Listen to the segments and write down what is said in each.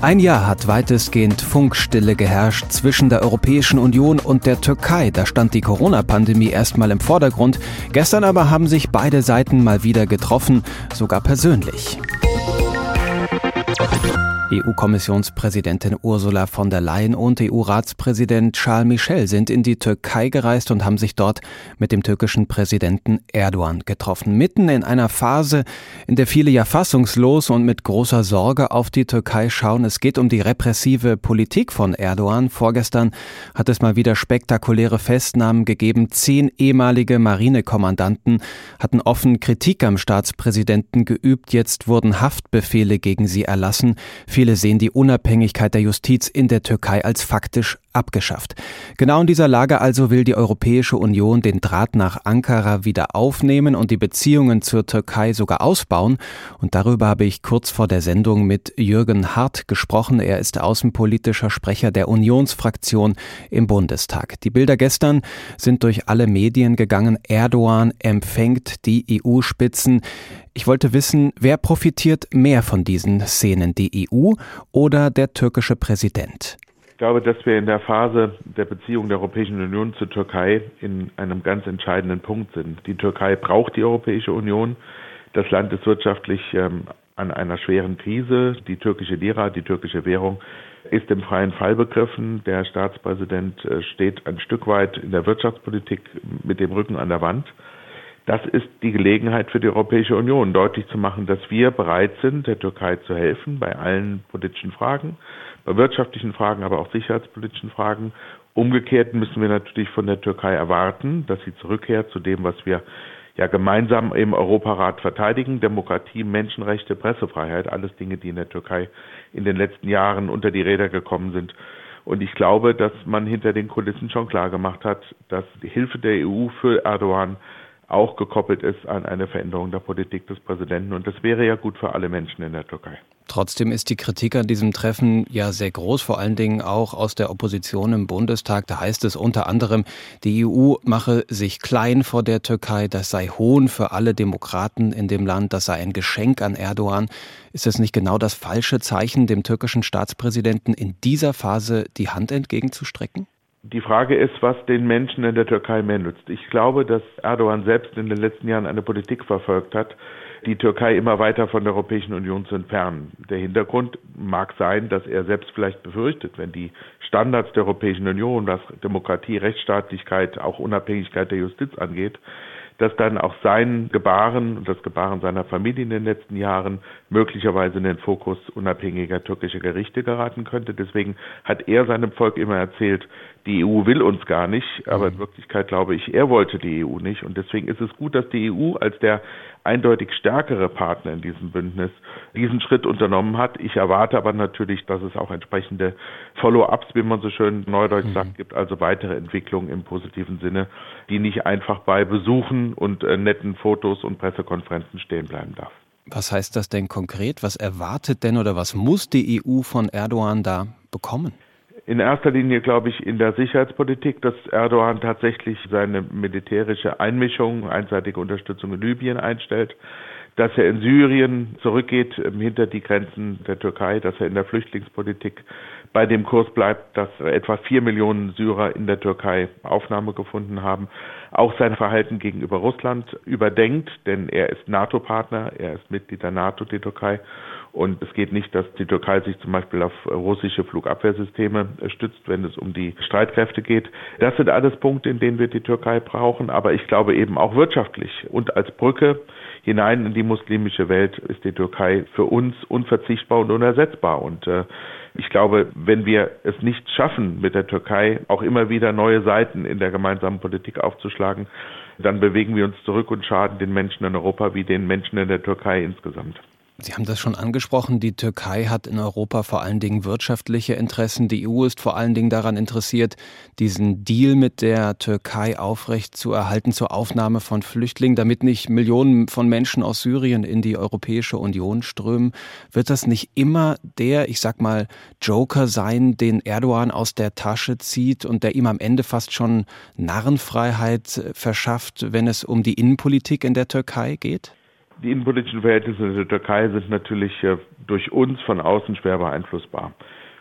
Ein Jahr hat weitestgehend Funkstille geherrscht zwischen der Europäischen Union und der Türkei. Da stand die Corona-Pandemie erstmal im Vordergrund. Gestern aber haben sich beide Seiten mal wieder getroffen, sogar persönlich. EU-Kommissionspräsidentin Ursula von der Leyen und EU-Ratspräsident Charles Michel sind in die Türkei gereist und haben sich dort mit dem türkischen Präsidenten Erdogan getroffen. Mitten in einer Phase, in der viele ja fassungslos und mit großer Sorge auf die Türkei schauen. Es geht um die repressive Politik von Erdogan. Vorgestern hat es mal wieder spektakuläre Festnahmen gegeben. Zehn ehemalige Marinekommandanten hatten offen Kritik am Staatspräsidenten geübt. Jetzt wurden Haftbefehle gegen sie erlassen. Viele sehen die Unabhängigkeit der Justiz in der Türkei als faktisch abgeschafft. Genau in dieser Lage also will die Europäische Union den Draht nach Ankara wieder aufnehmen und die Beziehungen zur Türkei sogar ausbauen. Und darüber habe ich kurz vor der Sendung mit Jürgen Hart gesprochen. Er ist außenpolitischer Sprecher der Unionsfraktion im Bundestag. Die Bilder gestern sind durch alle Medien gegangen. Erdogan empfängt die EU-Spitzen. Ich wollte wissen, wer profitiert mehr von diesen Szenen, die EU oder der türkische Präsident? Ich glaube, dass wir in der Phase der Beziehung der Europäischen Union zur Türkei in einem ganz entscheidenden Punkt sind. Die Türkei braucht die Europäische Union. Das Land ist wirtschaftlich ähm, an einer schweren Krise. Die türkische Lira, die türkische Währung, ist im freien Fall begriffen. Der Staatspräsident äh, steht ein Stück weit in der Wirtschaftspolitik mit dem Rücken an der Wand. Das ist die Gelegenheit für die Europäische Union, deutlich zu machen, dass wir bereit sind, der Türkei zu helfen bei allen politischen Fragen, bei wirtschaftlichen Fragen, aber auch sicherheitspolitischen Fragen. Umgekehrt müssen wir natürlich von der Türkei erwarten, dass sie zurückkehrt zu dem, was wir ja gemeinsam im Europarat verteidigen. Demokratie, Menschenrechte, Pressefreiheit, alles Dinge, die in der Türkei in den letzten Jahren unter die Räder gekommen sind. Und ich glaube, dass man hinter den Kulissen schon klar gemacht hat, dass die Hilfe der EU für Erdogan auch gekoppelt ist an eine Veränderung der Politik des Präsidenten. Und das wäre ja gut für alle Menschen in der Türkei. Trotzdem ist die Kritik an diesem Treffen ja sehr groß, vor allen Dingen auch aus der Opposition im Bundestag. Da heißt es unter anderem, die EU mache sich klein vor der Türkei, das sei Hohn für alle Demokraten in dem Land, das sei ein Geschenk an Erdogan. Ist es nicht genau das falsche Zeichen, dem türkischen Staatspräsidenten in dieser Phase die Hand entgegenzustrecken? Die Frage ist, was den Menschen in der Türkei mehr nützt. Ich glaube, dass Erdogan selbst in den letzten Jahren eine Politik verfolgt hat, die Türkei immer weiter von der Europäischen Union zu entfernen. Der Hintergrund mag sein, dass er selbst vielleicht befürchtet, wenn die Standards der Europäischen Union, was Demokratie, Rechtsstaatlichkeit, auch Unabhängigkeit der Justiz angeht, dass dann auch sein Gebaren und das Gebaren seiner Familie in den letzten Jahren möglicherweise in den Fokus unabhängiger türkischer Gerichte geraten könnte. Deswegen hat er seinem Volk immer erzählt, die EU will uns gar nicht, aber in mhm. Wirklichkeit glaube ich, er wollte die EU nicht. Und deswegen ist es gut, dass die EU als der eindeutig stärkere Partner in diesem Bündnis diesen Schritt unternommen hat. Ich erwarte aber natürlich, dass es auch entsprechende Follow-ups, wie man so schön neudeutsch mhm. sagt, gibt, also weitere Entwicklungen im positiven Sinne, die nicht einfach bei Besuchen und äh, netten Fotos und Pressekonferenzen stehen bleiben darf. Was heißt das denn konkret? Was erwartet denn oder was muss die EU von Erdogan da bekommen? In erster Linie glaube ich in der Sicherheitspolitik, dass Erdogan tatsächlich seine militärische Einmischung, einseitige Unterstützung in Libyen einstellt, dass er in Syrien zurückgeht ähm, hinter die Grenzen der Türkei, dass er in der Flüchtlingspolitik bei dem Kurs bleibt, dass etwa vier Millionen Syrer in der Türkei Aufnahme gefunden haben, auch sein Verhalten gegenüber Russland überdenkt, denn er ist NATO-Partner, er ist Mitglied der NATO, die Türkei, und es geht nicht, dass die Türkei sich zum Beispiel auf russische Flugabwehrsysteme stützt, wenn es um die Streitkräfte geht. Das sind alles Punkte, in denen wir die Türkei brauchen. Aber ich glaube eben auch wirtschaftlich und als Brücke hinein in die muslimische Welt ist die Türkei für uns unverzichtbar und unersetzbar. Und äh, ich glaube, wenn wir es nicht schaffen, mit der Türkei auch immer wieder neue Seiten in der gemeinsamen Politik aufzuschlagen, dann bewegen wir uns zurück und schaden den Menschen in Europa wie den Menschen in der Türkei insgesamt. Sie haben das schon angesprochen. Die Türkei hat in Europa vor allen Dingen wirtschaftliche Interessen. Die EU ist vor allen Dingen daran interessiert, diesen Deal mit der Türkei aufrecht zu erhalten zur Aufnahme von Flüchtlingen, damit nicht Millionen von Menschen aus Syrien in die Europäische Union strömen. Wird das nicht immer der, ich sag mal, Joker sein, den Erdogan aus der Tasche zieht und der ihm am Ende fast schon Narrenfreiheit verschafft, wenn es um die Innenpolitik in der Türkei geht? Die innenpolitischen Verhältnisse in der Türkei sind natürlich äh, durch uns von außen schwer beeinflussbar.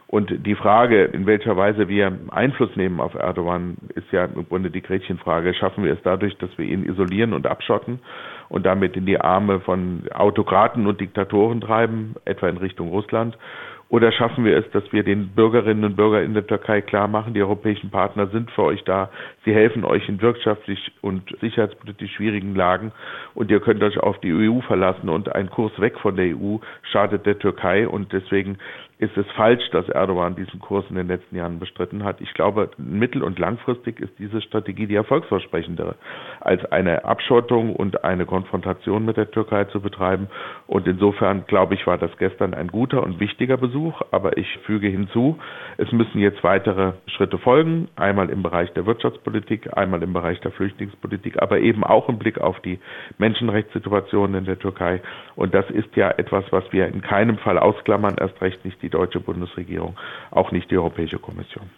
Und die Frage, in welcher Weise wir Einfluss nehmen auf Erdogan, ist ja im Grunde die Gretchenfrage. Schaffen wir es dadurch, dass wir ihn isolieren und abschotten und damit in die Arme von Autokraten und Diktatoren treiben, etwa in Richtung Russland? Oder schaffen wir es, dass wir den Bürgerinnen und Bürgern in der Türkei klar machen, die europäischen Partner sind für euch da, sie helfen euch in wirtschaftlich und sicherheitspolitisch schwierigen Lagen und ihr könnt euch auf die EU verlassen und ein Kurs weg von der EU schadet der Türkei und deswegen ist es falsch, dass Erdogan diesen Kurs in den letzten Jahren bestritten hat. Ich glaube, mittel- und langfristig ist diese Strategie die erfolgsversprechendere, als eine Abschottung und eine Konfrontation mit der Türkei zu betreiben. Und insofern, glaube ich, war das gestern ein guter und wichtiger Besuch. Aber ich füge hinzu, es müssen jetzt weitere Schritte folgen, einmal im Bereich der Wirtschaftspolitik, einmal im Bereich der Flüchtlingspolitik, aber eben auch im Blick auf die Menschenrechtssituation in der Türkei. Und das ist ja etwas, was wir in keinem Fall ausklammern, erst recht nicht die deutsche Bundesregierung, auch nicht die Europäische Kommission.